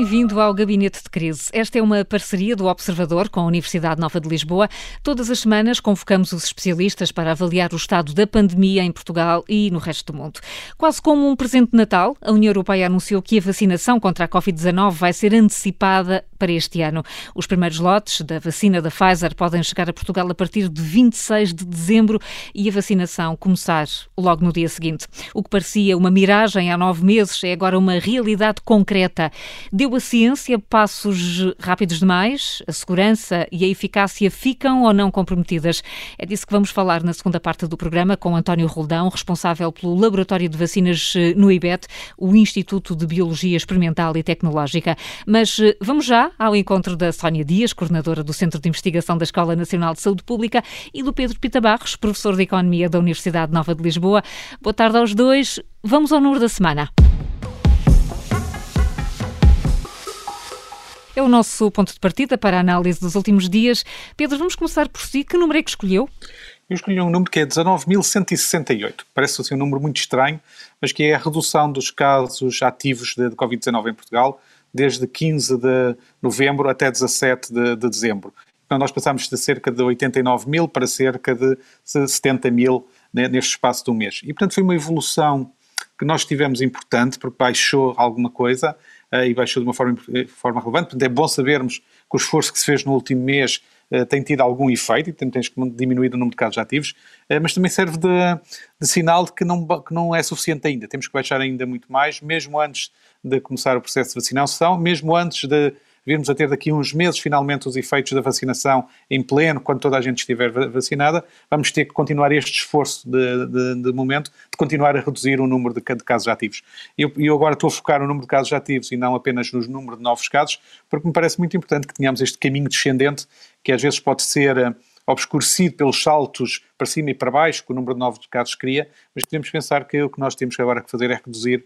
Bem-vindo ao Gabinete de Crise. Esta é uma parceria do Observador com a Universidade Nova de Lisboa. Todas as semanas convocamos os especialistas para avaliar o estado da pandemia em Portugal e no resto do mundo. Quase como um presente de Natal, a União Europeia anunciou que a vacinação contra a Covid-19 vai ser antecipada para este ano. Os primeiros lotes da vacina da Pfizer podem chegar a Portugal a partir de 26 de dezembro e a vacinação começar logo no dia seguinte. O que parecia uma miragem há nove meses é agora uma realidade concreta. Deu a ciência passos rápidos demais? A segurança e a eficácia ficam ou não comprometidas? É disso que vamos falar na segunda parte do programa com António Roldão, responsável pelo Laboratório de Vacinas eh, no IBET, o Instituto de Biologia Experimental e Tecnológica. Mas eh, vamos já ao encontro da Sónia Dias, coordenadora do Centro de Investigação da Escola Nacional de Saúde Pública, e do Pedro Pita Barros, professor de Economia da Universidade Nova de Lisboa. Boa tarde aos dois. Vamos ao número da semana. É o nosso ponto de partida para a análise dos últimos dias. Pedro, vamos começar por si. Que número é que escolheu? Eu escolhi um número que é 19.168. Parece assim um número muito estranho, mas que é a redução dos casos ativos de, de Covid-19 em Portugal desde 15 de novembro até 17 de, de dezembro. Então nós passámos de cerca de 89 mil para cerca de 70 mil né, neste espaço de um mês. E portanto foi uma evolução que nós tivemos importante, porque baixou alguma coisa e baixou de uma forma, forma relevante. Portanto é bom sabermos que o esforço que se fez no último mês uh, tem tido algum efeito e tem, tem diminuído o número de casos ativos, mas também serve de, de sinal de que não, que não é suficiente ainda. Temos que baixar ainda muito mais, mesmo antes de começar o processo de vacinação, mesmo antes de virmos a ter daqui a uns meses finalmente os efeitos da vacinação em pleno, quando toda a gente estiver vacinada, vamos ter que continuar este esforço de, de, de momento de continuar a reduzir o número de, de casos ativos. E eu, eu, agora estou a focar no número de casos ativos e não apenas no número de novos casos, porque me parece muito importante que tenhamos este caminho descendente, que às vezes pode ser eh, obscurecido pelos saltos para cima e para baixo que o número de novos casos cria, mas podemos pensar que o que nós temos agora que fazer é reduzir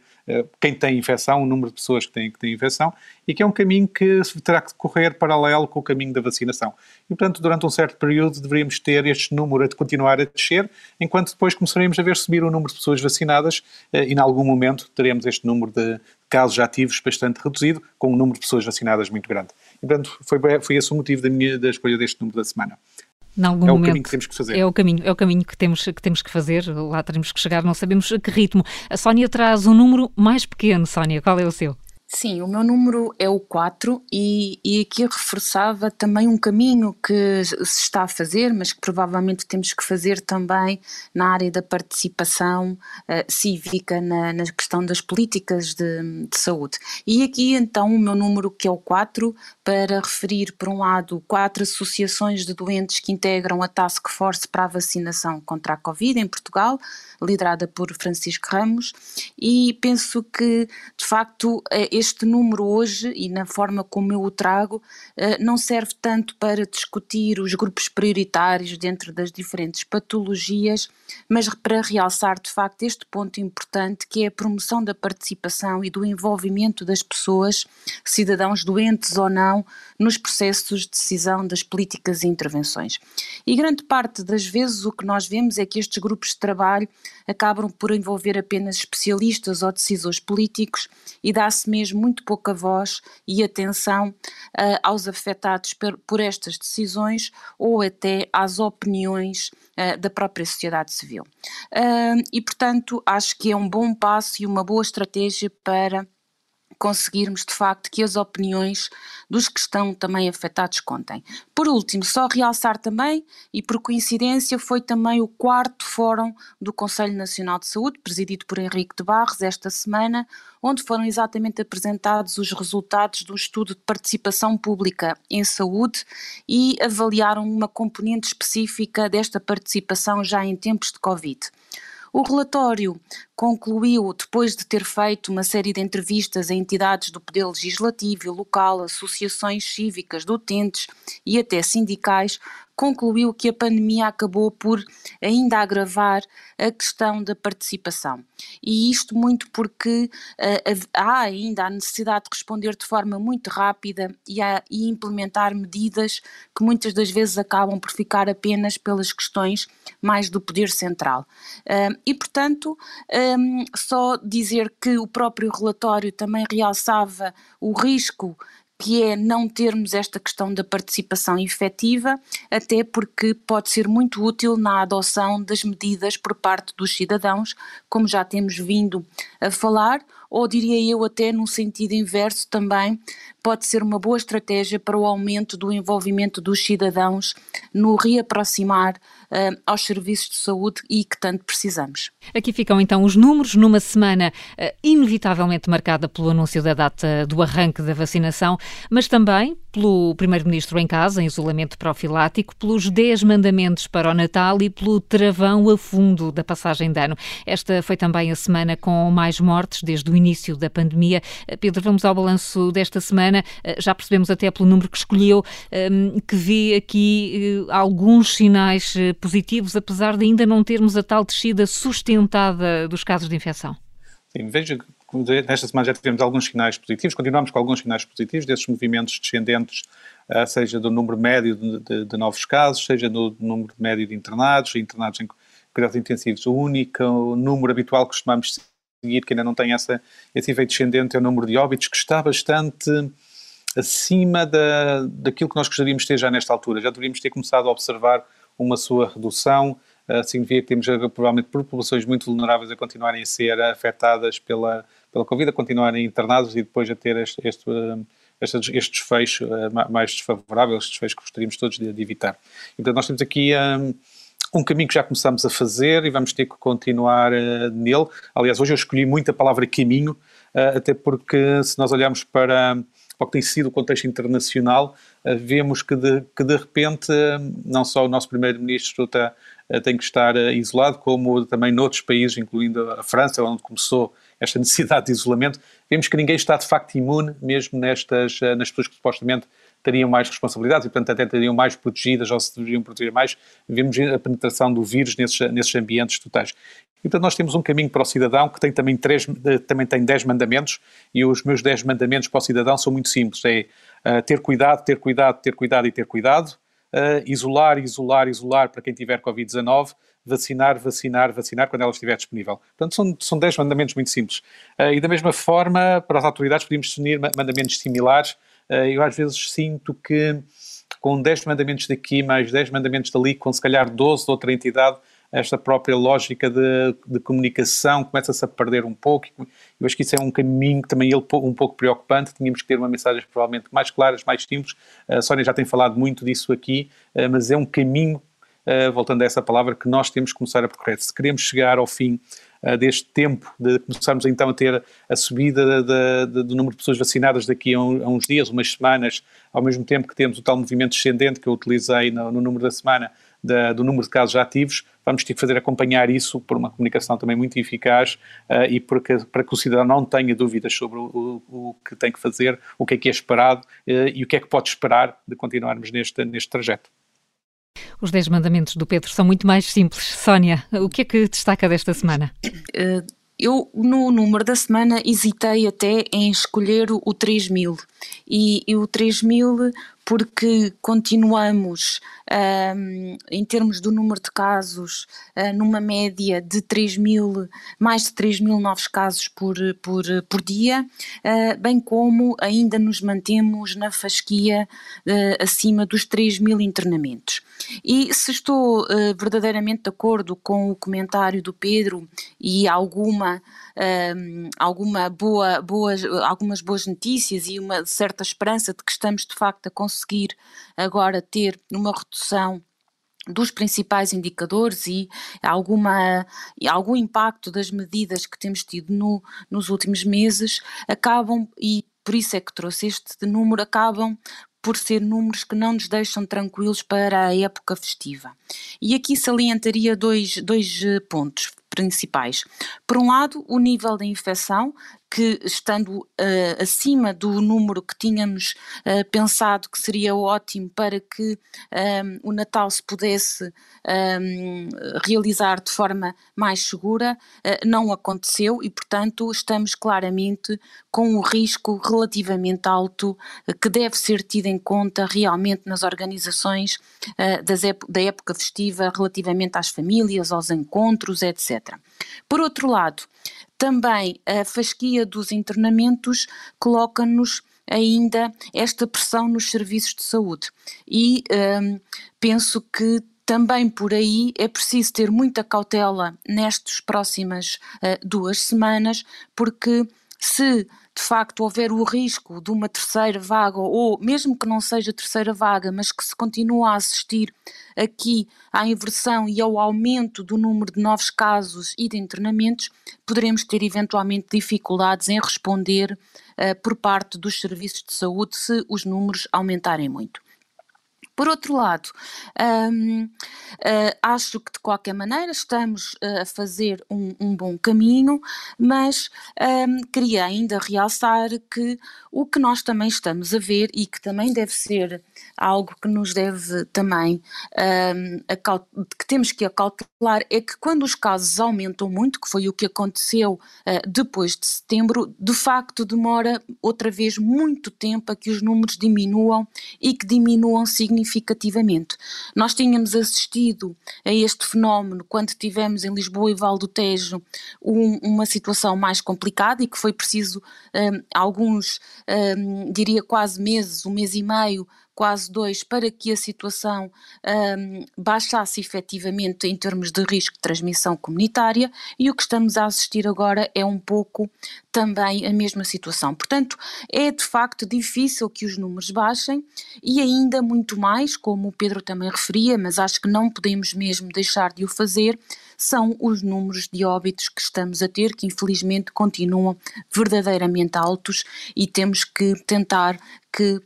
quem tem infecção, o número de pessoas que têm, que têm infecção, e que é um caminho que terá que correr paralelo com o caminho da vacinação. E, portanto, durante um certo período deveríamos ter este número a continuar a descer, enquanto depois começaremos a ver subir o número de pessoas vacinadas uh, e, em algum momento, teremos este número de casos ativos bastante reduzido, com um número de pessoas vacinadas muito grande. E, portanto, foi, foi esse o motivo da, minha, da escolha deste número da semana em algum é momento. É o caminho que temos que fazer. É o caminho, é o caminho que temos, que temos que fazer, lá teremos que chegar, não sabemos a que ritmo. A Sónia traz um número mais pequeno, Sónia, qual é o seu? Sim, o meu número é o 4 e, e aqui reforçava também um caminho que se está a fazer, mas que provavelmente temos que fazer também na área da participação uh, cívica na, na, questão das políticas de, de, saúde. E aqui então o meu número que é o 4 para referir por um lado quatro associações de doentes que integram a Task Force para a vacinação contra a Covid em Portugal, liderada por Francisco Ramos, e penso que de facto este este número hoje e na forma como eu o trago eh, não serve tanto para discutir os grupos prioritários dentro das diferentes patologias, mas para realçar de facto este ponto importante que é a promoção da participação e do envolvimento das pessoas, cidadãos doentes ou não, nos processos de decisão das políticas e intervenções. E grande parte das vezes o que nós vemos é que estes grupos de trabalho acabam por envolver apenas especialistas ou decisores políticos e dá-se mesmo muito pouca voz e atenção uh, aos afetados per, por estas decisões ou até às opiniões uh, da própria sociedade civil. Uh, e, portanto, acho que é um bom passo e uma boa estratégia para conseguirmos de facto que as opiniões dos que estão também afetados contem. Por último, só realçar também, e por coincidência, foi também o quarto fórum do Conselho Nacional de Saúde, presidido por Henrique de Barros, esta semana, onde foram exatamente apresentados os resultados do estudo de participação pública em saúde e avaliaram uma componente específica desta participação já em tempos de Covid. O relatório concluiu, depois de ter feito uma série de entrevistas a entidades do Poder Legislativo e local, associações cívicas, utentes e até sindicais, concluiu que a pandemia acabou por ainda agravar a questão da participação. E isto muito porque uh, há ainda a necessidade de responder de forma muito rápida e, a, e implementar medidas que muitas das vezes acabam por ficar apenas pelas questões mais do poder central. Uh, e, portanto, um, só dizer que o próprio relatório também realçava o risco que é não termos esta questão da participação efetiva, até porque pode ser muito útil na adoção das medidas por parte dos cidadãos, como já temos vindo a falar, ou diria eu até no sentido inverso também, pode ser uma boa estratégia para o aumento do envolvimento dos cidadãos no reaproximar uh, aos serviços de saúde e que tanto precisamos. Aqui ficam então os números numa semana uh, inevitavelmente marcada pelo anúncio da data do arranque da vacinação, mas também pelo Primeiro-Ministro em casa, em isolamento profilático, pelos 10 mandamentos para o Natal e pelo travão a fundo da passagem de ano. Esta foi também a semana com mais mortes desde o início da pandemia. Uh, Pedro, vamos ao balanço desta semana. Já percebemos até pelo número que escolheu que vê aqui alguns sinais positivos, apesar de ainda não termos a tal descida sustentada dos casos de infecção? Sim, veja que nesta semana já tivemos alguns sinais positivos, continuamos com alguns sinais positivos desses movimentos descendentes, uh, seja do número médio de, de, de, novos casos, seja do número médio de internados, internados em cuidados intensivos. O único número habitual que costumamos seguir, que ainda não tem essa, esse efeito descendente, é o número de óbitos, que está bastante acima da, daquilo que nós gostaríamos de ter já nesta altura. Já deveríamos ter começado a observar uma sua redução, uh, significa que temos uh, provavelmente populações muito vulneráveis a continuarem a ser afetadas pela, pela Covid, a continuarem internados e depois a ter este, este, uh, este, este desfecho mais desfavorável, este desfecho que gostaríamos todos de, de evitar. Então nós temos aqui um, um caminho que já começamos a fazer e vamos ter que continuar uh, nele. Aliás, hoje eu escolhi muito a palavra caminho, uh, até porque se nós olharmos para o que tem sido o contexto internacional, uh, vemos que de, que de repente uh, não só o nosso primeiro-ministro uh, tem que estar isolado, como também noutros países, incluindo a França, onde começou esta necessidade de isolamento, vemos que ninguém está de facto imune, mesmo nestas, nas pessoas que supostamente teriam mais responsabilidades e, portanto, até teriam mais protegidas ou se deveriam proteger mais, vemos a penetração do vírus nesses, nesses ambientes totais. Então nós temos um caminho para o cidadão que tem também, três, também tem 10 mandamentos e os meus 10 mandamentos para o cidadão são muito simples, é uh, ter cuidado, ter cuidado, ter cuidado e ter cuidado, uh, isolar, isolar, isolar para quem tiver Covid-19, vacinar, vacinar, vacinar quando ela estiver disponível. Portanto, são, são 10 mandamentos muito simples. Uh, e da mesma forma, para as autoridades podemos definir mandamentos similares. eu às vezes sinto que com 10 mandamentos daqui, mais 10 mandamentos dali, com se calhar 12 de outra entidade, esta própria lógica de, de comunicação começa-se a perder um pouco. Eu acho que isso é um caminho também ele um pouco preocupante. Tínhamos que ter uma mensagem provavelmente mais claras, mais simples. A Sónia já tem falado muito disso aqui, eh, mas é um caminho, eh, voltando a essa palavra, que nós temos que começar a percorrer. Se queremos chegar ao fim eh, deste tempo, de começarmos então a ter a subida de, de, do número de pessoas vacinadas daqui a, um, a, uns dias, umas semanas, ao mesmo tempo que temos o tal movimento descendente que eu utilizei no, no número da semana, da, do número de casos ativos, vamos ter que fazer acompanhar isso por uma comunicação também muito eficaz uh, e porque, para que o cidadão não tenha dúvidas sobre o, o, o, que tem que fazer, o que é que é esperado uh, e o que é que pode esperar de continuarmos neste, neste trajeto. Os 10 mandamentos do Pedro são muito mais simples. Sónia, o que é que destaca desta semana? Uh, eu, no número da semana, hesitei até em escolher o, o 3000. E, e o 3000 porque continuamos, um, em termos do número de casos, uh, numa média de 3 mil, mais de 3 mil novos casos por, por, por dia, uh, bem como ainda nos mantemos na fasquia uh, acima dos 3 mil internamentos. E se estou verdadeiramente de acordo com o comentário do Pedro e alguma, um, alguma boa, boas, algumas boas notícias e uma certa esperança de que estamos de facto a conseguir conseguir agora ter uma redução dos principais indicadores e alguma, algum impacto das medidas que temos tido no, nos últimos meses acabam, e por isso é que trouxe este número, acabam por ser números que não nos deixam tranquilos para a época festiva. E aqui salientaria dois, dois eh, pontos principais. Por um lado, o nível da infecção, que, estando uh, acima do número que tínhamos uh, pensado que seria ótimo para que um, o Natal se pudesse um, realizar de forma mais segura, uh, não aconteceu e, portanto, estamos claramente com o risco relativamente alto que deve ser tido em conta realmente nas organizações da época festiva relativamente às famílias, aos encontros, etc. Por outro lado, também a fasquia dos internamentos coloca-nos ainda esta pressão nos serviços de saúde. E um, penso que também por aí é preciso ter muita cautela nestas próximas uh, duas semanas, porque se de facto houver o risco de uma terceira vaga, ou mesmo que não seja terceira vaga, mas que se continua a assistir aqui à inversão e ao aumento do número de novos casos e de internamentos, poderemos ter eventualmente dificuldades em responder uh, por parte dos serviços de saúde se os números aumentarem muito. Por outro lado, uh, acho que de qualquer maneira estamos uh, a fazer um, um, bom caminho, mas um, queria ainda realçar que o que nós também estamos a ver e que também deve ser algo que nos deve também, que temos que acautelar, é que quando os casos aumentam muito, que foi o que aconteceu uh, depois de setembro, de facto demora outra vez muito tempo a que os números diminuam e que diminuam significativamente significativamente. Nós tínhamos assistido a este fenómeno quando tivemos em Lisboa e Val do Tejo um, uma situação mais complicada e que foi preciso um, alguns, um, diria quase meses, um mês e meio, quase dois, para que a situação um, baixasse efetivamente em termos de risco de transmissão comunitária, e o que estamos a assistir agora é um pouco também a mesma situação. Portanto, é de facto difícil que os números baixem e ainda muito mais, como o Pedro também referia, mas acho que não podemos mesmo deixar de o fazer, são os números de óbitos que estamos a ter, que infelizmente continuam verdadeiramente altos e temos que tentar que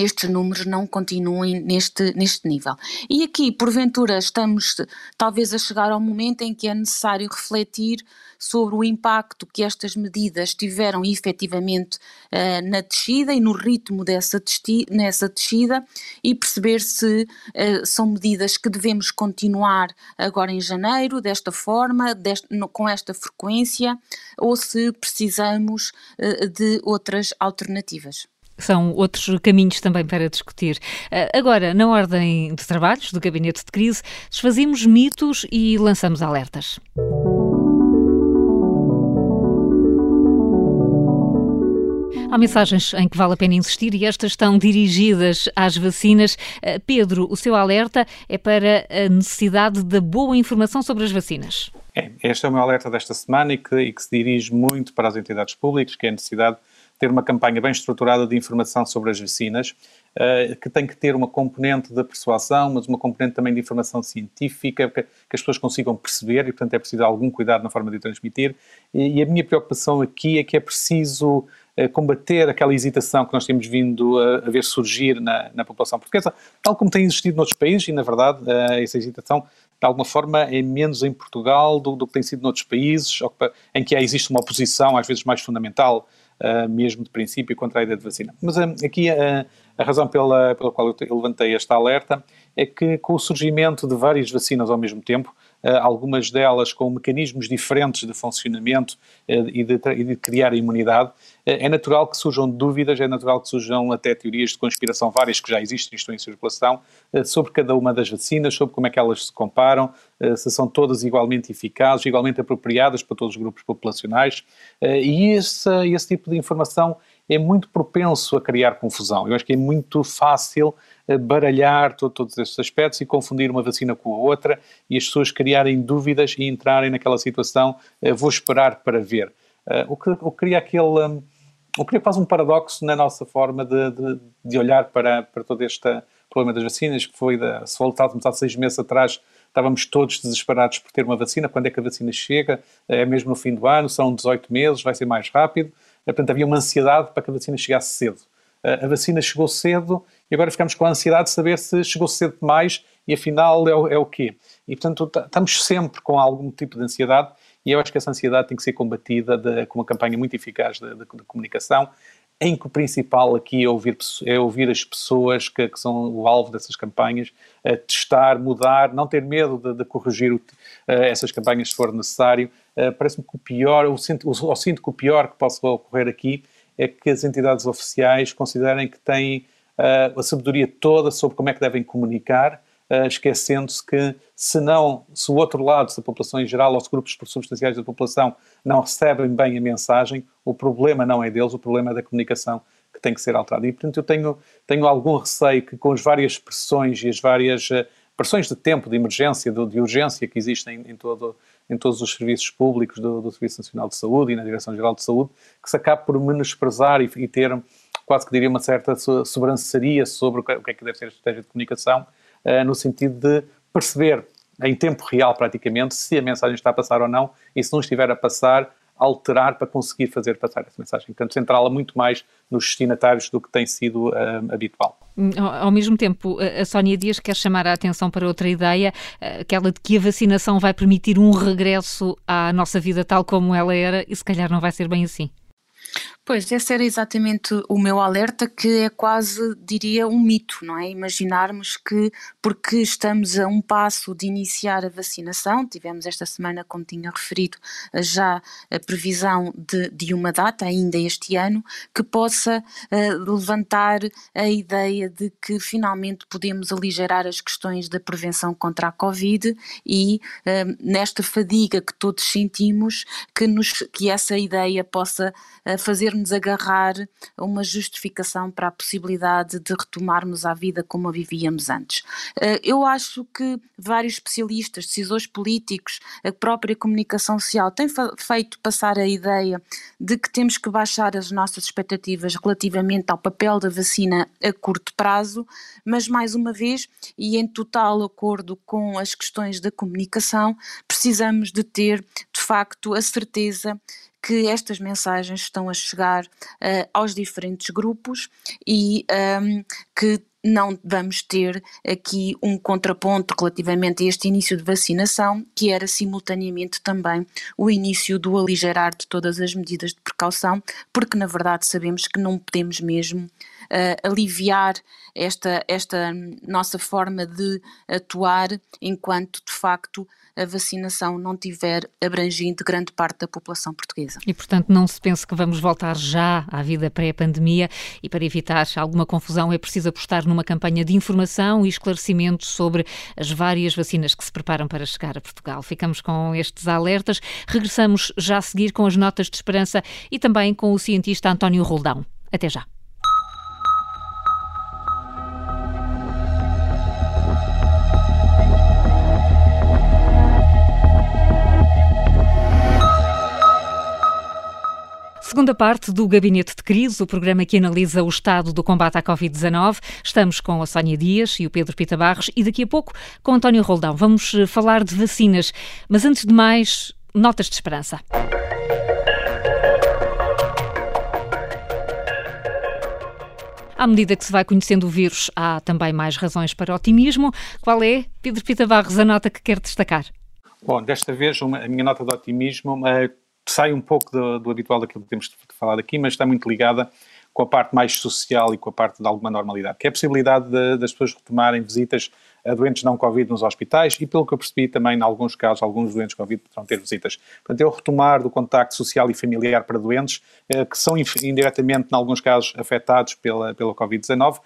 estes números não continuem neste, neste nível. E aqui, porventura, estamos talvez a chegar ao momento em que é necessário refletir sobre o impacto que estas medidas tiveram efetivamente uh, na descida e no ritmo dessa nessa descida e perceber se uh, são medidas que devemos continuar agora em janeiro, desta forma, no, com esta frequência, ou se precisamos uh, de outras alternativas são outros caminhos também para discutir. Ah, agora, na ordem de trabalhos do Gabinete de Crise, desfazimos mitos e lançamos alertas. Há mensagens em que vale a pena insistir e estas estão dirigidas às vacinas. Ah, Pedro, o seu alerta é para a necessidade da boa informação sobre as vacinas. É, este é o meu alerta desta semana e que, e que se dirige muito para as entidades públicas, que é a necessidade ter uma campanha bem estruturada de informação sobre as vacinas, uh, que tem que ter uma componente de persuasão, mas uma componente também de informação científica, que, as pessoas consigam perceber e, portanto, é preciso algum cuidado na forma de transmitir. E, a minha preocupação aqui é que é preciso uh, combater aquela hesitação que nós temos vindo a, ver surgir na, na, população portuguesa, tal como tem existido noutros países, e, na verdade, uh, essa hesitação de alguma forma é menos em Portugal do, do que tem sido noutros países, em que existe uma oposição, às vezes mais fundamental, uh, mesmo de princípio, contra a ideia de vacina. Mas uh, aqui uh, a razão pela, pela qual eu levantei esta alerta é que com o surgimento de várias vacinas ao mesmo tempo, algumas delas com mecanismos diferentes de funcionamento eh, e de, e de criar imunidade, eh, é natural que surjam dúvidas, é natural que surjam até teorias de conspiração várias que já existem, estão em circulação, sobre cada uma das vacinas, sobre como é que elas se comparam, se são todas igualmente eficazes, igualmente apropriadas para todos os grupos populacionais, e esse, esse tipo de informação é muito propenso a criar confusão. Eu acho que é muito fácil baralhar todo, todos estes aspectos e confundir uma vacina com a outra e as pessoas criarem dúvidas e entrarem naquela situação, uh, vou esperar para ver. Uh, o, que, o que cria aquele. Um, o que cria quase um paradoxo na nossa forma de, de, de olhar para, para todo este problema das vacinas, que foi, de, se voltássemos há seis meses atrás, estávamos todos desesperados por ter uma vacina, quando é que a vacina chega, é mesmo no fim do ano, são 18 meses, vai ser mais rápido, portanto havia uma ansiedade para que a vacina chegasse cedo. A vacina chegou cedo e agora ficamos com a ansiedade de saber se chegou cedo demais e afinal é o, é o quê. E portanto estamos sempre com algum tipo de ansiedade e eu acho que essa ansiedade tem que ser combatida de, com uma campanha muito eficaz de, de, de comunicação, em que o principal aqui é ouvir, é ouvir as pessoas que, que, são o alvo dessas campanhas, testar, mudar, não ter medo de, de corrigir o, uh, essas campanhas se for necessário. Uh, Parece-me que o pior, eu sinto, eu sinto que o pior que possa ocorrer aqui é que as entidades oficiais considerem que têm uh, a sabedoria toda sobre como é que devem comunicar, esquecendo-se que se não, se o outro lado, se a população em geral ou os grupos substanciais da população não recebem bem a mensagem, o problema não é deles, o problema é da comunicação que tem que ser alterada. E, portanto, eu tenho, tenho algum receio que com as várias pressões e as várias uh, pressões de tempo, de emergência, de, de urgência que existem em, todo, em todos os serviços públicos do, do, Serviço Nacional de Saúde e na Direção-Geral de Saúde, que se acabe por menosprezar e, e ter quase que diria uma certa sobranceria sobre o que, o que é que deve ser a estratégia de comunicação, no sentido de perceber em tempo real praticamente se a mensagem está a passar ou não e se não estiver a passar, alterar para conseguir fazer passar essa mensagem. Portanto, centrá-la muito mais nos destinatários do que tem sido uh, habitual. Hum, ao mesmo tempo, a Sónia Dias quer chamar a atenção para outra ideia, eh, aquela de que a vacinação vai permitir um regresso à nossa vida tal como ela era e se calhar não vai ser bem assim. Pois, esse era exatamente o meu alerta, que é quase, diria, um mito, não é? Imaginarmos que, porque estamos a um passo de iniciar a vacinação, tivemos esta semana, como tinha referido, já a previsão de, de uma data, ainda este ano, que possa uh, levantar a ideia de que finalmente podemos aligerar as questões da prevenção contra a Covid e uh, nesta fadiga que todos sentimos, que, nos, que essa ideia possa uh, fazer nos agarrar a uma justificação para a possibilidade de retomarmos a vida como a vivíamos antes. Eh, eu acho que vários especialistas, decisores políticos, a própria comunicação social têm feito passar a ideia de que temos que baixar as nossas expectativas relativamente ao papel da vacina a curto prazo, mas mais uma vez, e em total acordo com as questões da comunicação, precisamos de ter de facto a certeza que estas mensagens estão a chegar uh, aos diferentes grupos e um, ehm, que não vamos ter aqui um contraponto relativamente a este início de vacinação, que era simultaneamente também o início do aligerar de todas as medidas de precaução, porque na verdade sabemos que não podemos mesmo uh, aliviar esta, esta nossa forma de atuar enquanto de facto a vacinação não tiver abrangido grande parte da população portuguesa. E, portanto, não se pense que vamos voltar já à vida pré-pandemia e para evitar alguma confusão é preciso apostar numa campanha de informação e esclarecimento sobre as várias vacinas que se preparam para chegar a Portugal. Ficamos com estes alertas. Regressamos já a seguir com as notas de esperança e também com o cientista António Roldão. Até já. Segunda parte do Gabinete de Crise, o programa que analisa o estado do combate à Covid-19. Estamos com a Sónia Dias e o Pedro Pita Barros e daqui a pouco com António Roldão. Vamos eh, falar de vacinas, mas antes de mais, notas de esperança. À medida que se vai conhecendo o vírus, há também mais razões para otimismo. Qual é, Pedro Pita Barros, a nota que quer destacar? Bom, desta vez uma, a minha nota de otimismo é sai um pouco do, do habitual daquilo que temos falado aqui, mas está muito ligada com a parte mais social e com a parte de alguma normalidade, que é a possibilidade de, das pessoas retomarem visitas a doentes não Covid nos hospitais e, pelo que eu percebi, também, em alguns casos, alguns doentes Covid poderão ter visitas. Portanto, é o retomar do contacto social e familiar para doentes eh, que são indiretamente, em alguns casos, afetados pela, pela Covid-19 uh,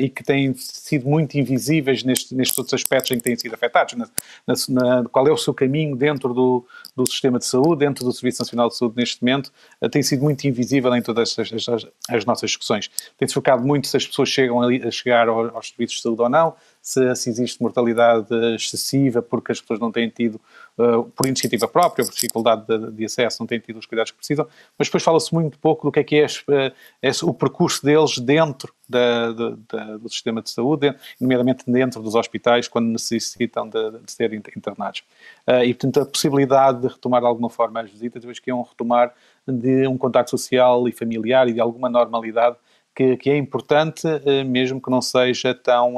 e que têm sido muito invisíveis neste, nestes outros aspectos em que têm sido afetados. Na, na, na, qual é o seu caminho dentro do, do sistema de saúde, dentro do Serviço Nacional de Saúde neste momento, uh, tem sido muito invisível em todas as, as, as nossas discussões. Tem-se focado muito se as pessoas chegam a, a chegar aos, aos serviços de saúde ou não, se, se existe mortalidade excessiva porque as pessoas não têm tido uh, por iniciativa própria, por dificuldade de, de, acesso, não têm tido os cuidados que precisam, mas depois fala-se muito pouco do que é que é, é o percurso deles dentro da, da, do sistema de saúde, nomeadamente dentro dos hospitais, quando necessitam de, de ser internados. Uh, e, portanto, a possibilidade de retomar de alguma forma as visitas, eu que é um retomar de um contacto social e familiar e de alguma normalidade que, que é importante, uh, mesmo que não seja tão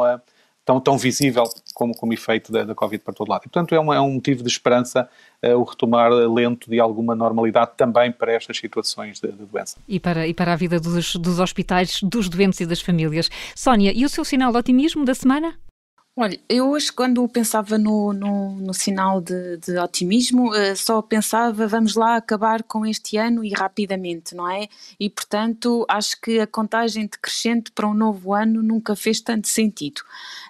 tão, tão visível como, como efeito da, da Covid para todo lado. E, portanto, é, uma, é um motivo de esperança uh, o retomar lento de alguma normalidade também para estas situações de, de doença. E para, e para a vida dos, dos hospitais, dos doentes e das famílias. Sónia, e o seu sinal de otimismo da semana? Olha, eu hoje quando pensava no, no, no sinal de, de otimismo, uh, só pensava vamos lá acabar com este ano e rapidamente, não é? E portanto acho que a contagem decrescente para um novo ano nunca fez tanto sentido.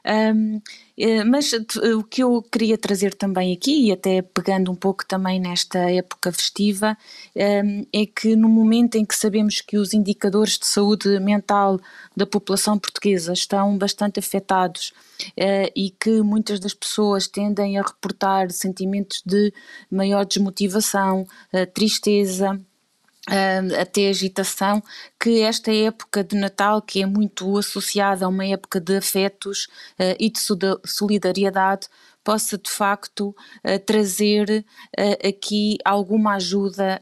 Um, eh, mas o que eu queria trazer também aqui, e até pegando um pouco também nesta época festiva, é que no momento em que sabemos que os indicadores de saúde mental da população portuguesa estão bastante afetados eh, e que muitas das pessoas tendem a reportar sentimentos de maior desmotivação, eh, tristeza, Uh, até agitação, que esta época de Natal, que é muito associada a uma época de afetos uh, e de solidariedade, possa de facto uh, trazer aqui alguma ajuda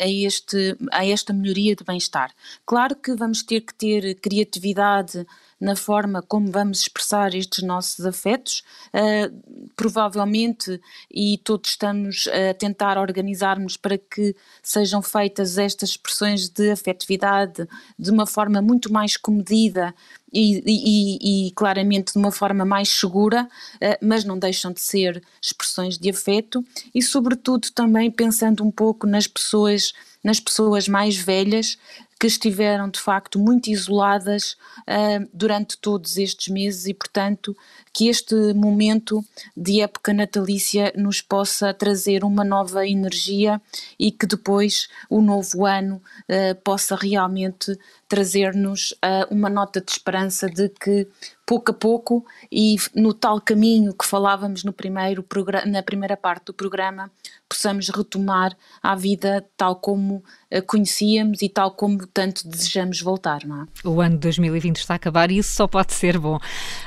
a, este, a esta melhoria de bem-estar. Claro que vamos ter que ter criatividade na forma como vamos expressar estes nossos afetos. Uh, provavelmente, e todos estamos a tentar organizar-nos para que sejam feitas estas expressões de afetividade de uma forma muito mais comedida e, e, e, claramente de uma forma mais segura, uh, mas não deixam de ser expressões de afeto e, sobretudo, também pensando um pouco nas pessoas, nas pessoas mais velhas que estiveram de facto muito isoladas uh, durante todos estes meses e, portanto, que este momento de época natalícia nos possa trazer uma nova energia e que depois o novo ano uh, possa realmente trazer-nos uh, uma nota de esperança de que pouco a pouco e no tal caminho que falávamos no primeiro na primeira parte do programa possamos retomar a vida tal como a conhecíamos e tal como tanto desejamos voltar, é? O ano de 2020 está a acabar e isso só pode ser bom.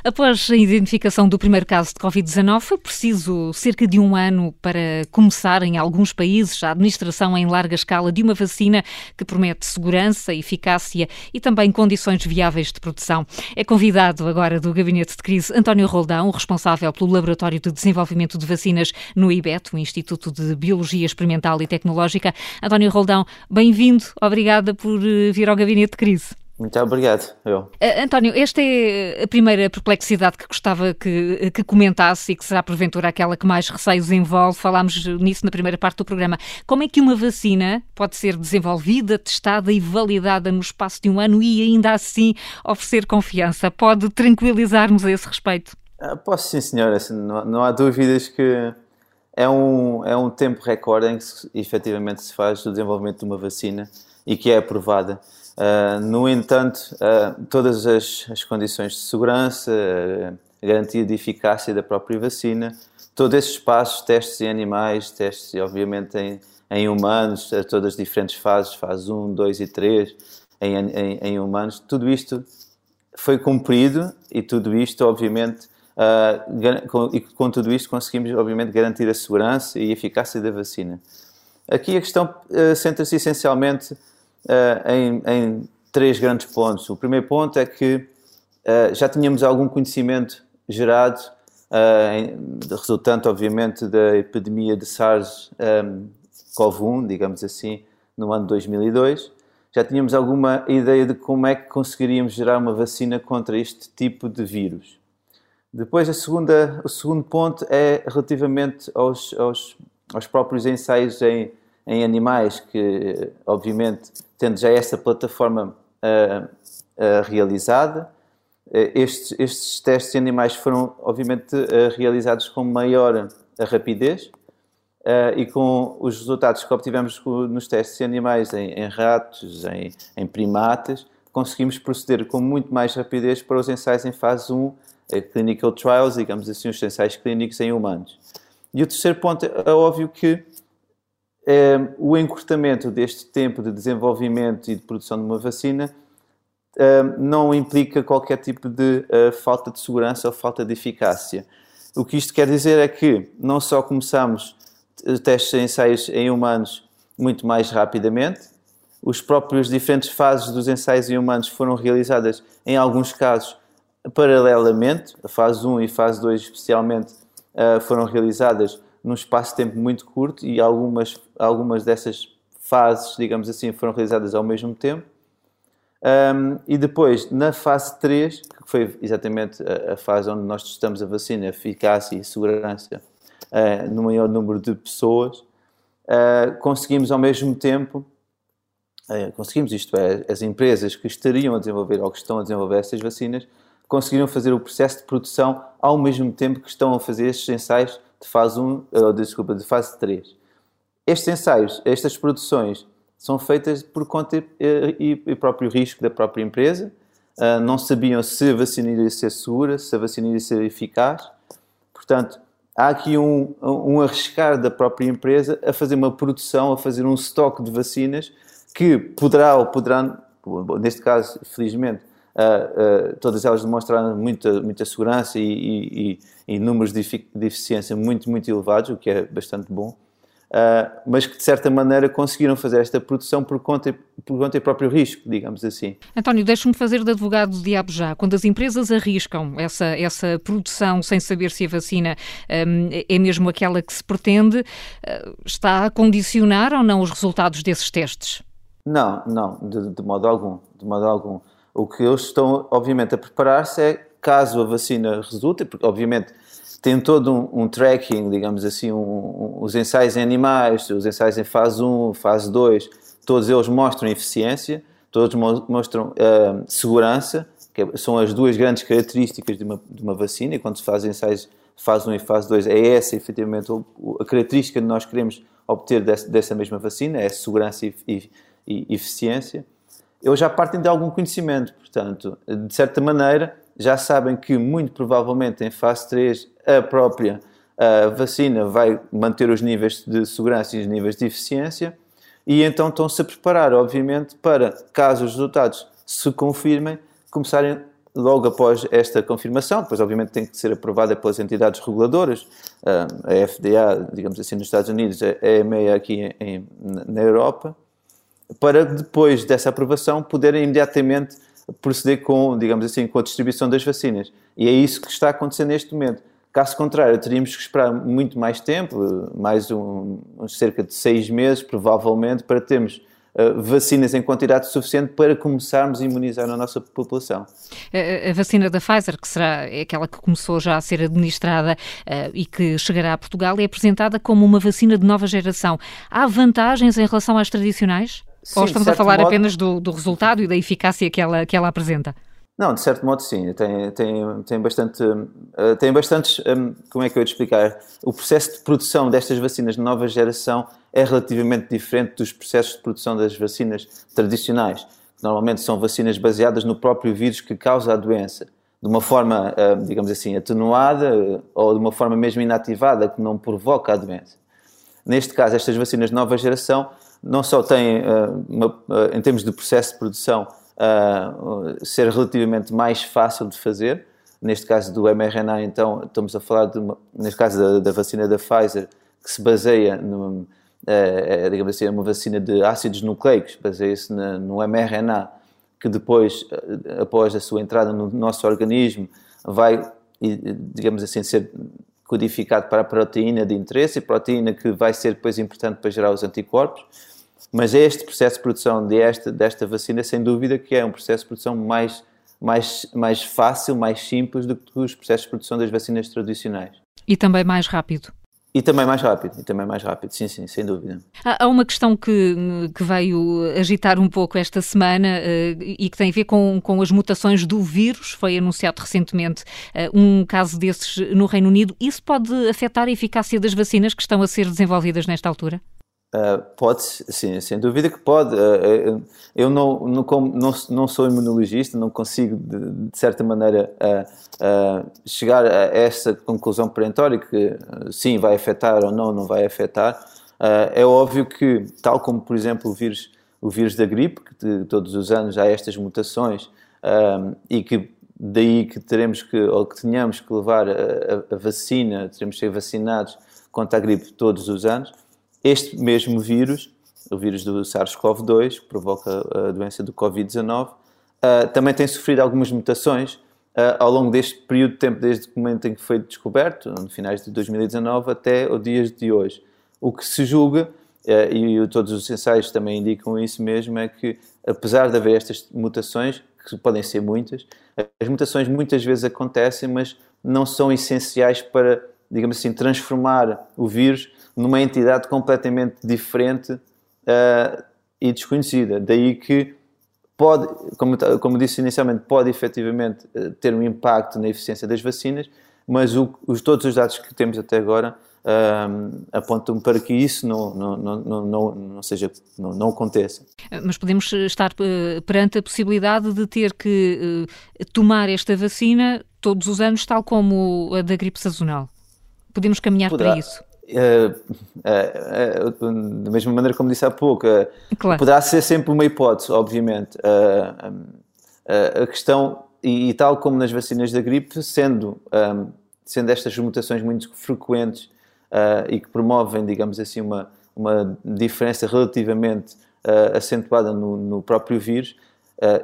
Após a identificação do primeiro caso de Covid-19, foi preciso cerca de um ano para começar em alguns países a administração em larga escala de uma vacina que promete segurança, eficácia e também condições viáveis de produção. É convidado agora do Gabinete de Crise António Roldão, responsável pelo Laboratório de Desenvolvimento de Vacinas no IBET, o Instituto de Biologia Experimental e Tecnológica. António Roldão, bem-vindo. Obrigada por eh, vir ao Gabinete de Crise. Muito obrigado, eu. Uh, António, esta é a primeira perplexidade que gostava que, que comentasse e que será porventura aquela que mais receios envolve. Falámos nisso na primeira parte do programa. Como é que uma vacina pode ser desenvolvida, testada e validada no espaço de um ano e ainda assim oferecer confiança? Pode tranquilizar-nos a esse respeito? Uh, posso sim, senhora. Assim, não, não, há dúvidas que é um, é um tempo recorde em que efetivamente se faz o desenvolvimento de uma vacina e que é aprovada. Uh, no entanto, uh, todas as, as, condições de segurança, a garantia de eficácia da própria vacina, todos esses passos, testes em animais, testes obviamente em, em humanos, a todas as diferentes fases, fase 1, 2 e 3, em, em, em humanos, tudo isto foi cumprido e tudo isto, obviamente, uh, com, e com tudo isto conseguimos, obviamente, garantir a segurança e a eficácia da vacina. Aqui a questão centra-se essencialmente uh, em, em, três grandes pontos. O primeiro ponto é que uh, já tínhamos algum conhecimento gerado, uh, em, resultante, obviamente, da epidemia de SARS-CoV-1, digamos assim, no ano 2002. Já tínhamos alguma ideia de como é que conseguiríamos gerar uma vacina contra este tipo de vírus. Depois, segunda, o segundo ponto é relativamente aos, aos, aos próprios ensaios em, em animais, que obviamente tendo já essa plataforma uh, uh, realizada, uh, estes, estes, testes em animais foram obviamente realizados com maior rapidez e com os resultados que obtivemos nos testes em animais, em, em ratos, em, em, primatas, conseguimos proceder com muito mais rapidez para os ensaios em fase 1, clinical trials, digamos assim, os ensaios clínicos em humanos. E o terceiro ponto é óbvio que o encurtamento deste tempo de desenvolvimento e de produção de uma vacina ehm, não implica qualquer tipo de uh, falta de segurança ou falta de eficácia. O que isto quer dizer é que não só começamos eh, testes e ensaios em humanos muito mais rapidamente, os próprios diferentes fases dos ensaios em humanos foram realizadas, em alguns casos, paralelamente, a fase 1 e fase 2 especialmente, uh, foram realizadas num espaço de tempo muito curto e algumas, algumas dessas fases, digamos assim, foram realizadas ao mesmo tempo. Um, e depois, na fase 3, que foi exatamente a, a, fase onde nós testamos a vacina, eficácia e segurança uh, no maior número de pessoas, uh, conseguimos ao mesmo tempo, uh, conseguimos isto é, as empresas que estariam a desenvolver ou que estão a desenvolver estas vacinas, conseguiram fazer o processo de produção ao mesmo tempo que estão a fazer estes ensaios de fase 1, uh, desculpa, de fase 3. Estes ensaios, estas produções, são feitas por conta e, e, e próprio risco da própria empresa. Uh, não sabiam se a vacina iria ser segura, se a vacina iria ser eficaz. Portanto, há aqui um, um arriscar da própria empresa a fazer uma produção, a fazer um estoque de vacinas que poderá ou poderá, neste caso, felizmente, uh, uh, todas elas demonstraram muita, muita segurança e, e, e números de, de eficiência muito, muito elevados, o que é bastante bom. Uh, mas que de certa maneira conseguiram fazer esta produção por conta, por conta e próprio risco, digamos assim. António, deixe-me fazer de advogado do diabo já. Quando as empresas arriscam essa, essa produção sem saber se a vacina um, é mesmo aquela que se pretende, está a condicionar ou não os resultados desses testes? Não, não, de, de modo algum, de modo algum. O que eles estão, obviamente, a preparar-se é caso a vacina resulte, porque, obviamente, tem todo um, um tracking, digamos assim, um, um, os ensaios em animais, os ensaios em fase 1, fase 2, todos eles mostram eficiência, todos mostram uh, segurança, que é, são as duas grandes características de uma, de uma vacina, e quando se faz ensaios fase 1 e fase 2, é essa, efetivamente, a característica que nós queremos obter dessa, dessa mesma vacina, é segurança e, e, e eficiência eles já partem de algum conhecimento, portanto, de certa maneira, já sabem que muito provavelmente em fase 3 a própria a vacina vai manter os níveis de segurança e os níveis de eficiência e então estão-se a preparar, obviamente, para, caso os resultados se confirmem, começarem logo após esta confirmação, pois obviamente tem que ser aprovada pelas entidades reguladoras, a FDA, digamos assim, nos Estados Unidos, a EMEA aqui em, na Europa, para depois dessa aprovação poderem imediatamente proceder com, digamos assim, com a distribuição das vacinas. E é isso que está acontecendo neste momento. Caso contrário, teríamos que esperar muito mais tempo, mais um, cerca de seis meses, provavelmente, para termos uh, vacinas em quantidade suficiente para começarmos a imunizar a nossa população. A, a, vacina da Pfizer, que será aquela que começou já a ser administrada uh, e que chegará a Portugal, é apresentada como uma vacina de nova geração. Há vantagens em relação às tradicionais? Sim, Ou estamos a falar modo... apenas do, do resultado e da eficácia que ela, que ela apresenta? Não, de certo modo sim, tem, tem, tem bastante, uh, tem bastantes, um, como é que eu ia te explicar, o processo de produção destas vacinas de nova geração é relativamente diferente dos processos de produção das vacinas tradicionais, normalmente são vacinas baseadas no próprio vírus que causa a doença, de uma forma, uh, digamos assim, atenuada uh, ou de uma forma mesmo inativada, que não provoca a doença. Neste caso, estas vacinas de nova geração não só têm, uh, uma, uh, em termos de processo de produção, uh, ser relativamente mais fácil de fazer. Neste caso do mRNA, então, estamos a falar, de uma, neste caso da, da, vacina da Pfizer, que se baseia, é, digamos assim, é uma vacina de ácidos nucleicos, baseia-se no mRNA, que depois, após a sua entrada no nosso organismo, vai, digamos assim, ser codificado para a proteína de interesse, a proteína que vai ser depois importante para gerar os anticorpos. Mas é este processo de produção desta, desta vacina, sem dúvida, que é um processo de produção mais, mais, mais fácil, mais simples do que os processos de produção das vacinas tradicionais. E também mais rápido. E também mais rápido, e também mais rápido, sim, sim, sem dúvida. Há uma questão que, que veio agitar um pouco esta semana uh, e que tem a ver com, com as mutações do vírus. Foi anunciado recentemente uh, um caso desses no Reino Unido. Isso pode afetar a eficácia das vacinas que estão a ser desenvolvidas nesta altura? Uh, pode, sim, sem dúvida que pode. Uh, eu não, não, não, não, sou imunologista, não consigo, de, de certa maneira, uh, chegar a essa conclusão perentória que sim, vai afetar ou não, não vai afetar. é óbvio que, tal como, por exemplo, o vírus, o vírus da gripe, que de, todos os anos há estas mutações e que daí que teremos que, ou que tenhamos que levar a, a, a vacina, teremos que ser vacinados contra a gripe todos os anos este mesmo vírus, o vírus do SARS-CoV-2, que provoca a doença do Covid-19, uh, também tem sofrido algumas mutações ao longo deste período de tempo, desde o momento em que foi descoberto, no finais de 2019 até os dias de hoje. O que se julga, e todos os ensaios também indicam isso mesmo, é que apesar de haver estas mutações, que podem ser muitas, as mutações muitas vezes acontecem, mas não são essenciais para, digamos assim, transformar o vírus numa entidade completamente diferente uh, e desconhecida. Daí que pode, como, como disse inicialmente, pode efetivamente uh, ter um impacto na eficiência das vacinas, mas o, os, todos os dados que temos até agora uh, apontam para que isso não, não, não, não, não seja, não, não aconteça. Mas podemos estar perante a possibilidade de ter que tomar esta vacina todos os anos, tal como a da gripe sazonal. Podemos caminhar Poderá. para isso. Uh, uh, uh, da mesma maneira como disse há pouco, claro. poderá ser sempre uma hipótese, obviamente. a questão, e, tal como nas vacinas da gripe, sendo, sendo estas mutações muito frequentes e que promovem, digamos assim, uma, uma diferença relativamente acentuada no, no, próprio vírus,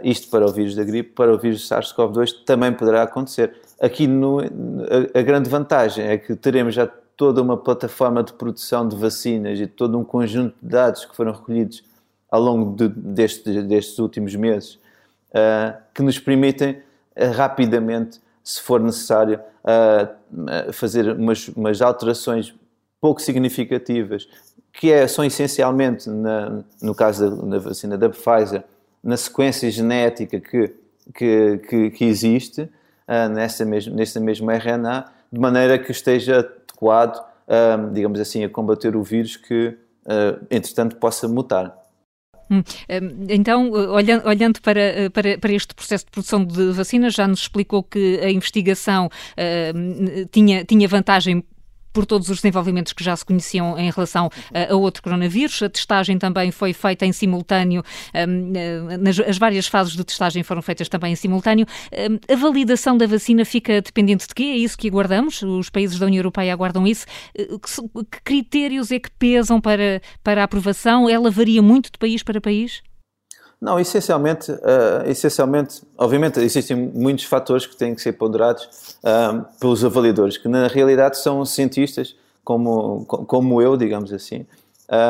isto para o vírus da gripe, para o vírus SARS-CoV-2 também poderá acontecer. Aqui no, a, a grande vantagem é que teremos já toda uma plataforma de produção de vacinas e todo um conjunto de dados que foram recolhidos ao longo de, deste, destes últimos meses uh, que nos permitem uh, rapidamente, se for necessário, uh, fazer umas, umas, alterações pouco significativas que é, são essencialmente, na, no caso da, da, vacina da Pfizer, na sequência genética que, que, que, que existe nessa mesmo, nesse mesmo RNA, de maneira que esteja adequado, um, digamos assim, a combater o vírus que, uh, entretanto, possa mutar. Hum, então, olhando, olhando para, para, para, este processo de produção de vacinas, já nos explicou que a investigação uh, tinha, tinha vantagem por todos os desenvolvimentos que já se conheciam em relação a, a outro coronavírus. A testagem também foi feita em simultâneo, um, eh, nas, as várias fases de testagem foram feitas também em simultâneo. Um, a validação da vacina fica dependente de quê? É isso que aguardamos? Os países da União Europeia aguardam isso? Eh, que, que critérios é que pesam para, para a aprovação? Ela varia muito de país para país? Não, essencialmente, uh, essencialmente, obviamente existem muitos fatores que têm que ser ponderados uh, pelos avaliadores, que na realidade são cientistas, como, como eu, digamos assim,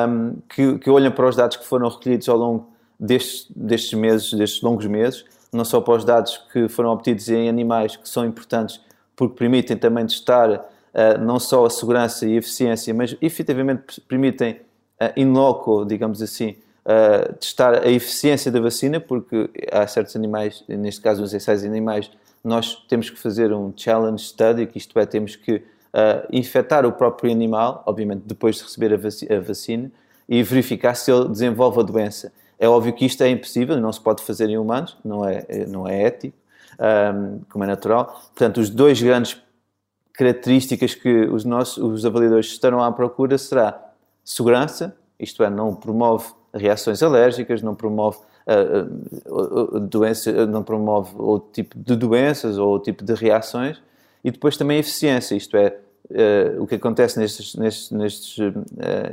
um, que, que olham para os dados que foram recolhidos ao longo destes, destes meses, destes longos meses, não só para os dados que foram obtidos em animais, que são importantes porque permitem também testar uh, não só a segurança e a eficiência, mas efetivamente permitem uh, in loco, digamos assim, uh, testar a eficiência da vacina, porque há certos animais, neste caso os ensaios animais, nós temos que fazer um challenge study, que isto é, temos que uh, infectar o próprio animal, obviamente depois de receber a, vac a vacina, e verificar se ele desenvolve a doença. É óbvio que isto é impossível, não se pode fazer em humanos, não é, não é ético, um, como é natural. Portanto, os dois grandes características que os nossos os avaliadores estarão à procura será segurança, isto é, não promove reações alérgicas, não promove uh, doença, não promove outro tipo de doenças ou outro tipo de reações e depois também a eficiência, isto é, uh, o que acontece nestes, nestes, nestes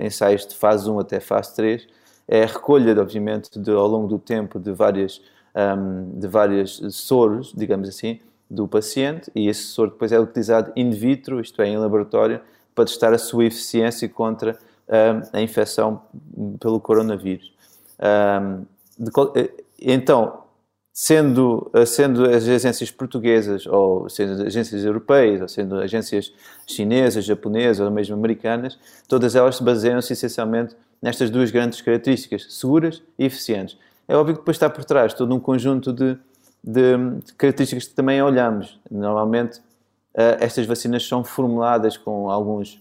ensaios de fase 1 até fase 3 é a recolha, obviamente, de, ao longo do tempo de várias, um, de várias soros, digamos assim, do paciente e esse soro depois é utilizado in vitro, isto é, em laboratório, para testar a sua eficiência contra a infecção pelo coronavírus. Eh, então, sendo, sendo as agências portuguesas, ou sendo agências europeias, ou sendo agências chinesas, japonesas ou mesmo americanas, todas elas baseiam-se essencialmente nestas duas grandes características, seguras e eficientes. É óbvio que depois está por trás todo um conjunto de, de, características que também olhamos. Normalmente, uh, estas vacinas são formuladas com alguns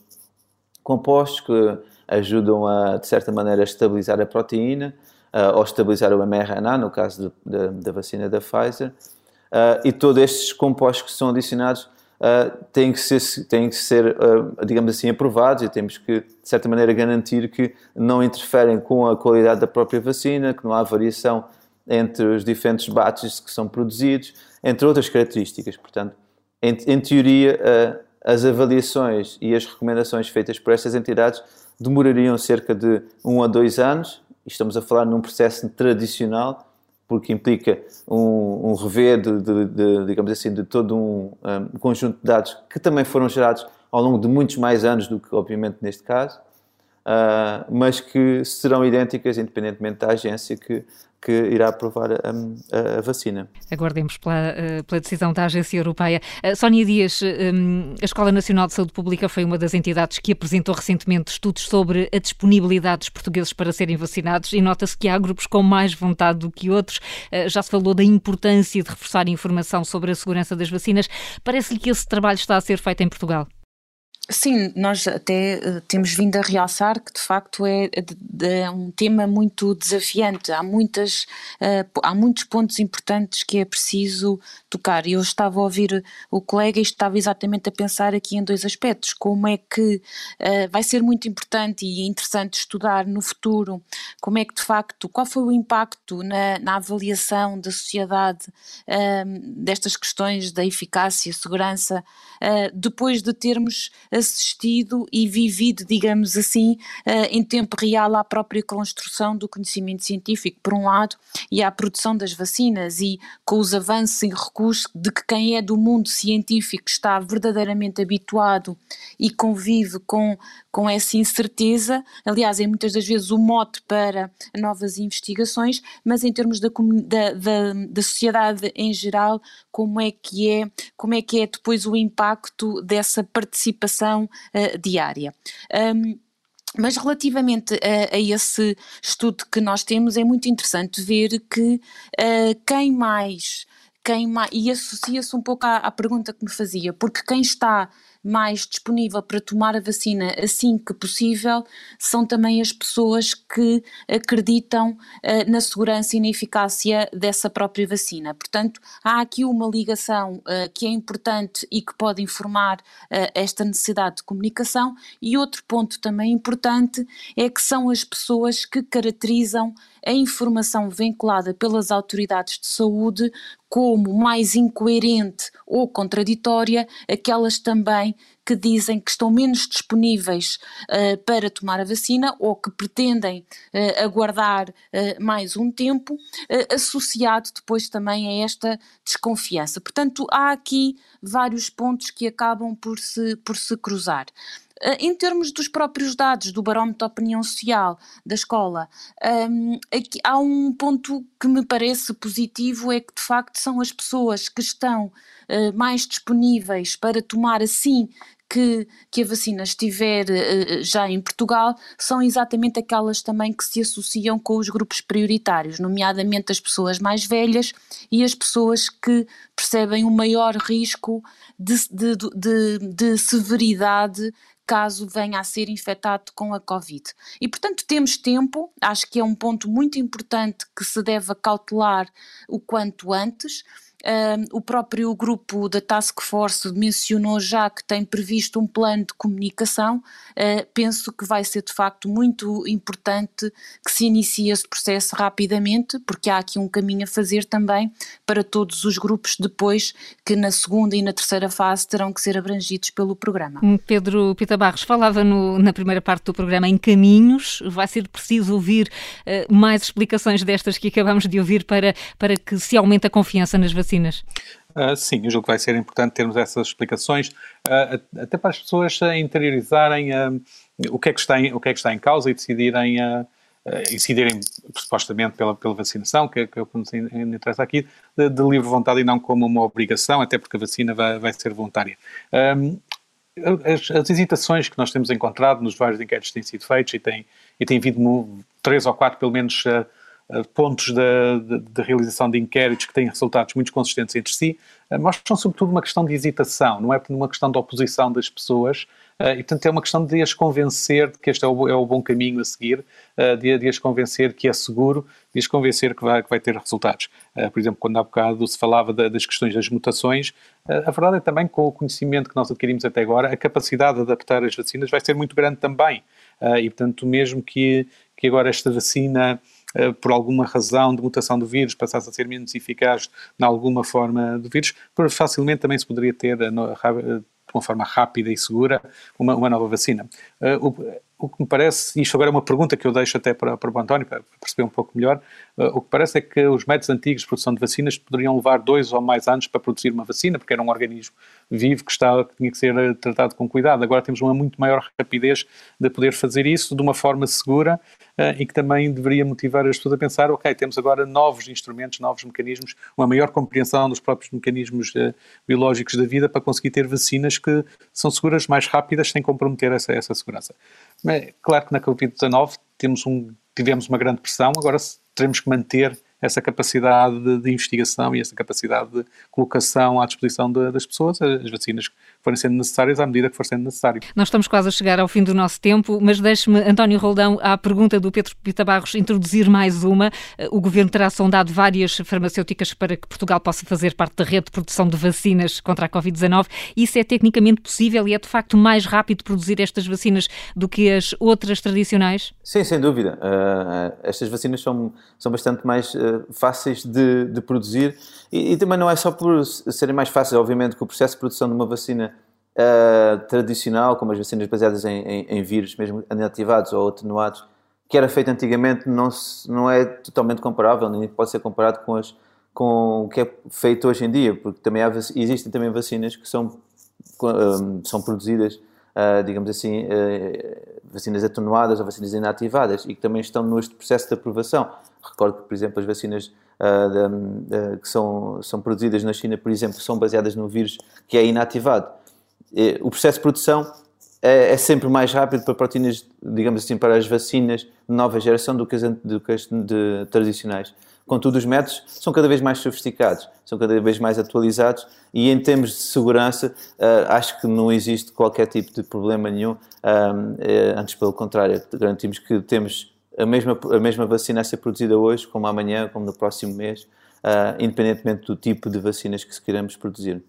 compostos que ajudam a, de certa maneira, a estabilizar a proteína uh, ou estabilizar o mRNA, no caso de, da vacina da Pfizer. Uh, e todos estes compostos que são adicionados uh, têm que ser, têm que ser digamos assim, aprovados e temos que, de certa maneira, garantir que não interferem com a qualidade da própria vacina, que não há variação entre os diferentes batches que são produzidos, entre outras características. Portanto, em, em teoria, as avaliações e as recomendações feitas por estas entidades demorariam cerca de um a dois anos, estamos a falar num processo tradicional, porque implica um, um rever, de, de, de, digamos assim, de todo um, um, conjunto de dados que também foram gerados ao longo de muitos mais anos do que, obviamente, neste caso, uh, mas que serão idênticas independentemente da agência que que irá aprovar a, a, vacina. Aguardemos pela, eh, pela, decisão da Agência Europeia. Uh, Sónia Dias, um, a Escola Nacional de Saúde Pública foi uma das entidades que apresentou recentemente estudos sobre a disponibilidade dos portugueses para serem vacinados e nota-se que há grupos com mais vontade do que outros. Já se falou da importância de reforçar a informação sobre a segurança das vacinas. Parece-lhe que esse trabalho está a ser feito em Portugal? Sim, nós até uh, temos vindo a realçar que de facto é, é um tema muito desafiante. Há, muitas, uh, há muitos pontos importantes que é preciso tocar. Eu estava a ouvir o colega e estava exatamente a pensar aqui em dois aspectos. Como é que uh, vai ser muito importante e interessante estudar no futuro como é que de facto, qual foi o impacto na, na avaliação da sociedade destas questões da eficácia, segurança, depois de termos assistido e vivido, digamos assim, uh, em tempo real à própria construção do conhecimento científico, por um lado, e à produção das vacinas, e com os avanços e recursos de que quem é do mundo científico está verdadeiramente habituado e convive com, com essa incerteza. Aliás, é muitas das vezes o mote para novas investigações, mas em termos da, da, da, da sociedade em geral, como é que é, como é que é depois o impacto dessa participação uh, diária. Um, mas relativamente a, a, esse estudo que nós temos, é muito interessante ver que uh, quem mais, quem mais, e associa-se um pouco à, à pergunta que me fazia, porque quem está mais disponível para tomar a vacina assim que possível são também as pessoas que acreditam uh, na segurança e na eficácia dessa própria vacina. Portanto, há aqui uma ligação uh, que é importante e que pode informar uh, esta necessidade de comunicação. E outro ponto também importante é que são as pessoas que caracterizam a informação vinculada pelas autoridades de saúde como mais incoerente ou contraditória, aquelas também que dizem que estão menos disponíveis uh, para tomar a vacina ou que pretendem uh, aguardar uh, mais um tempo, associado depois também a esta desconfiança. Portanto, há aqui vários pontos que acabam por se, por se cruzar. Ah, em termos dos próprios dados do barómetro de opinião social da escola, um, aqui, há um ponto que me parece positivo, é que de facto são as pessoas que estão uh, mais disponíveis para tomar assim que, que a vacina estiver uh, já em Portugal são exatamente aquelas também que se associam com os grupos prioritários, nomeadamente as pessoas mais velhas e as pessoas que percebem o maior risco de, de, de, de severidade caso venha a ser infectado com a Covid. E, portanto, temos tempo, acho que é um ponto muito importante que se deve cautelar o quanto antes. O próprio grupo da Task Force mencionou já que tem previsto um plano de comunicação. Uh, penso que vai ser de facto muito importante que se inicie esse processo rapidamente, porque há aqui um caminho a fazer também para todos os grupos depois que na segunda e na terceira fase terão que ser abrangidos pelo programa. Hum, Pedro Pita Barros falava no, na primeira parte do programa em caminhos. Vai ser preciso ouvir uh, mais explicações destas que acabamos de ouvir para, para que se aumente a confiança nas vacinas vacinas? Uh, sim, eu julgo que vai ser importante termos essas explicações, uh, até para as pessoas interiorizarem uh, o, que é que está em, o que é que está em causa e decidirem, decidirem supostamente pela, pela vacinação, que, que é o que nos interessa aqui, de, de, livre vontade e não como uma obrigação, até porque a vacina vai, vai ser voluntária. Um, as, as, hesitações que nós temos encontrado nos vários inquéritos que têm sido feitos e tem, e tem havido três ou quatro, pelo menos, eh, pontos da, realização de inquéritos que têm resultados muito consistentes entre si, eh, mostram sobretudo uma questão de hesitação, não é uma questão de oposição das pessoas, eh, e portanto é uma questão de as convencer de que este é o, é o bom caminho a seguir, de, de, as convencer que é seguro, de as convencer que vai, que vai ter resultados. Por exemplo, quando há bocado se falava das questões das mutações, a verdade é também com o conhecimento que nós adquirimos até agora, a capacidade de adaptar as vacinas vai ser muito grande também. E portanto, mesmo que, que agora esta vacina eh, por alguma razão de mutação do vírus, passasse a ser menos eficaz em alguma forma do vírus, facilmente também se poderia ter, eh, de uma forma rápida e segura, uma, uma nova vacina. Eh, o, o que me parece, e isto agora é uma pergunta que eu deixo até para, para o António, para perceber um pouco melhor, uh, o que parece é que os métodos antigos de produção de vacinas poderiam levar dois ou mais anos para produzir uma vacina, porque era um organismo vivo que, está, que tinha que ser uh, tratado com cuidado. Agora temos uma muito maior rapidez de poder fazer isso de uma forma segura uh, e que também deveria motivar as pessoas a pensar, ok, temos agora novos instrumentos, novos mecanismos, uma maior compreensão dos próprios mecanismos biológicos da vida para conseguir ter vacinas que são seguras, mais rápidas, sem comprometer essa, essa segurança. Mas, claro que na Covid-19 temos um, tivemos uma grande pressão, agora teremos que manter essa capacidade de, de, investigação e essa capacidade de colocação à disposição de, das pessoas, as vacinas forem sendo necessárias à medida que for sendo necessário. Nós estamos quase a chegar ao fim do nosso tempo, mas deixe-me, António Roldão, à pergunta do Pedro Pita Barros, introduzir mais uma. O Governo terá sondado várias farmacêuticas para que Portugal possa fazer parte da rede de produção de vacinas contra a Covid-19. Isso é tecnicamente possível e é de facto mais rápido produzir estas vacinas do que as outras tradicionais? Sim, sem dúvida. Uh, estas vacinas são, são bastante mais uh, fáceis de, de produzir e, e, também não é só por serem mais fáceis, obviamente que o processo de produção de uma vacina uh, tradicional, como as vacinas baseadas em, em, em, vírus, mesmo inativados ou atenuados, que era feito antigamente, não, se, não é totalmente comparável, nem pode ser comparado com, as, com o que é feito hoje em dia, porque também há, existem também vacinas que são, um, são produzidas, uh, digamos assim, uh, vacinas atenuadas ou vacinas inativadas e que também estão neste processo de aprovação. Recordo que, por exemplo, as vacinas uh, de, de, que são, são produzidas na China, por exemplo, são baseadas num vírus que é inativado. E, o processo de produção é, é, sempre mais rápido para proteínas, digamos assim, para as vacinas de nova geração do que as, do que as de, tradicionais. Contudo, os métodos são cada vez mais sofisticados, são cada vez mais atualizados e, em termos de segurança, uh, acho que não existe qualquer tipo de problema nenhum. Uh, antes, pelo contrário, garantimos que temos a mesma, a mesma vacina a ser produzida hoje, como amanhã, como no próximo mês, uh, independentemente do tipo de vacinas que queremos produzir.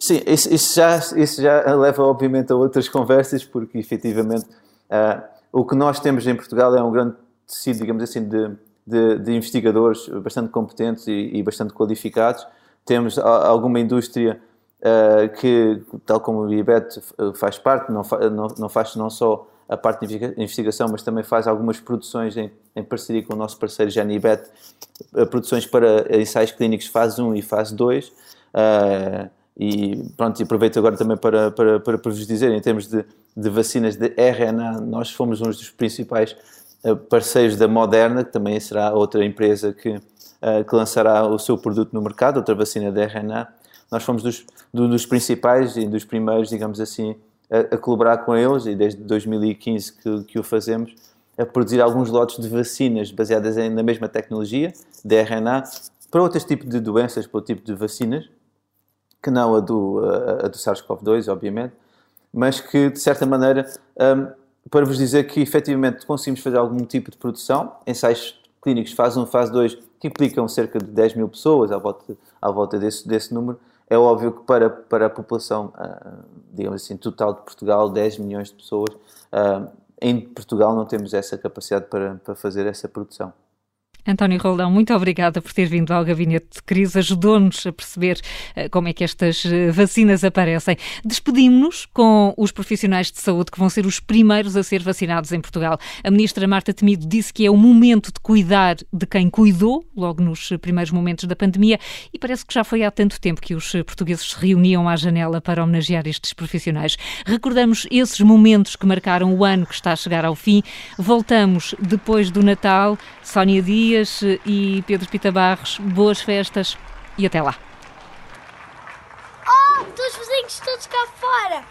Sim, isso, isso, já, isso já leva, obviamente, a outras conversas, porque efetivamente uh, o que nós temos em Portugal é um grande tecido, digamos assim, de, de, de investigadores bastante competentes e, e, bastante qualificados. Temos alguma indústria uh, que, tal como o IBET faz parte, não, fa, não, não faz não só a parte de investigação, mas também faz algumas produções em, em parceria com o nosso parceiro Janibet, eh, produções para ensaios clínicos fase 1 e fase 2. Uh, e pronto, e aproveito agora também para, para, para, para vos dizer, em termos de, de vacinas de RNA, nós fomos um dos principais eh, parceiros da Moderna, que também será outra empresa que, uh, que lançará o seu produto no mercado, outra vacina de RNA. Nós fomos dos, dos principais e dos primeiros, digamos assim, a, a colaborar com eles, e desde 2015 que, que o fazemos, a produzir alguns lotes de vacinas baseadas em, na mesma tecnologia, de RNA, para outros tipos de doenças, para o tipo de vacinas, que não a do, a, a do SARS-CoV-2, obviamente, mas que, de certa maneira, um, para vos dizer que efetivamente conseguimos fazer algum tipo de produção, ensaios clínicos fase 1, fase 2, que implicam cerca de 10 mil pessoas à volta, à volta desse, desse número, é óbvio que para, para a população, uh, digamos assim, total de Portugal, 10 milhões de pessoas, uh, em Portugal não temos essa capacidade para, para fazer essa produção. António Roldão, muito obrigada por ter vindo ao Gabinete de Crise. Ajudou-nos a perceber uh, como é que estas uh, vacinas aparecem. Despedimos-nos com os profissionais de saúde que vão ser os primeiros a ser vacinados em Portugal. A ministra Marta Temido disse que é o momento de cuidar de quem cuidou, logo nos primeiros momentos da pandemia, e parece que já foi há tanto tempo que os portugueses se reuniam à janela para homenagear estes profissionais. Recordamos esses momentos que marcaram o ano que está a chegar ao fim. Voltamos depois do Natal. Sónia Dias Dias e Pedro Pita Barros, boas festas e até lá. Oh, os vizinhos todos cá fora!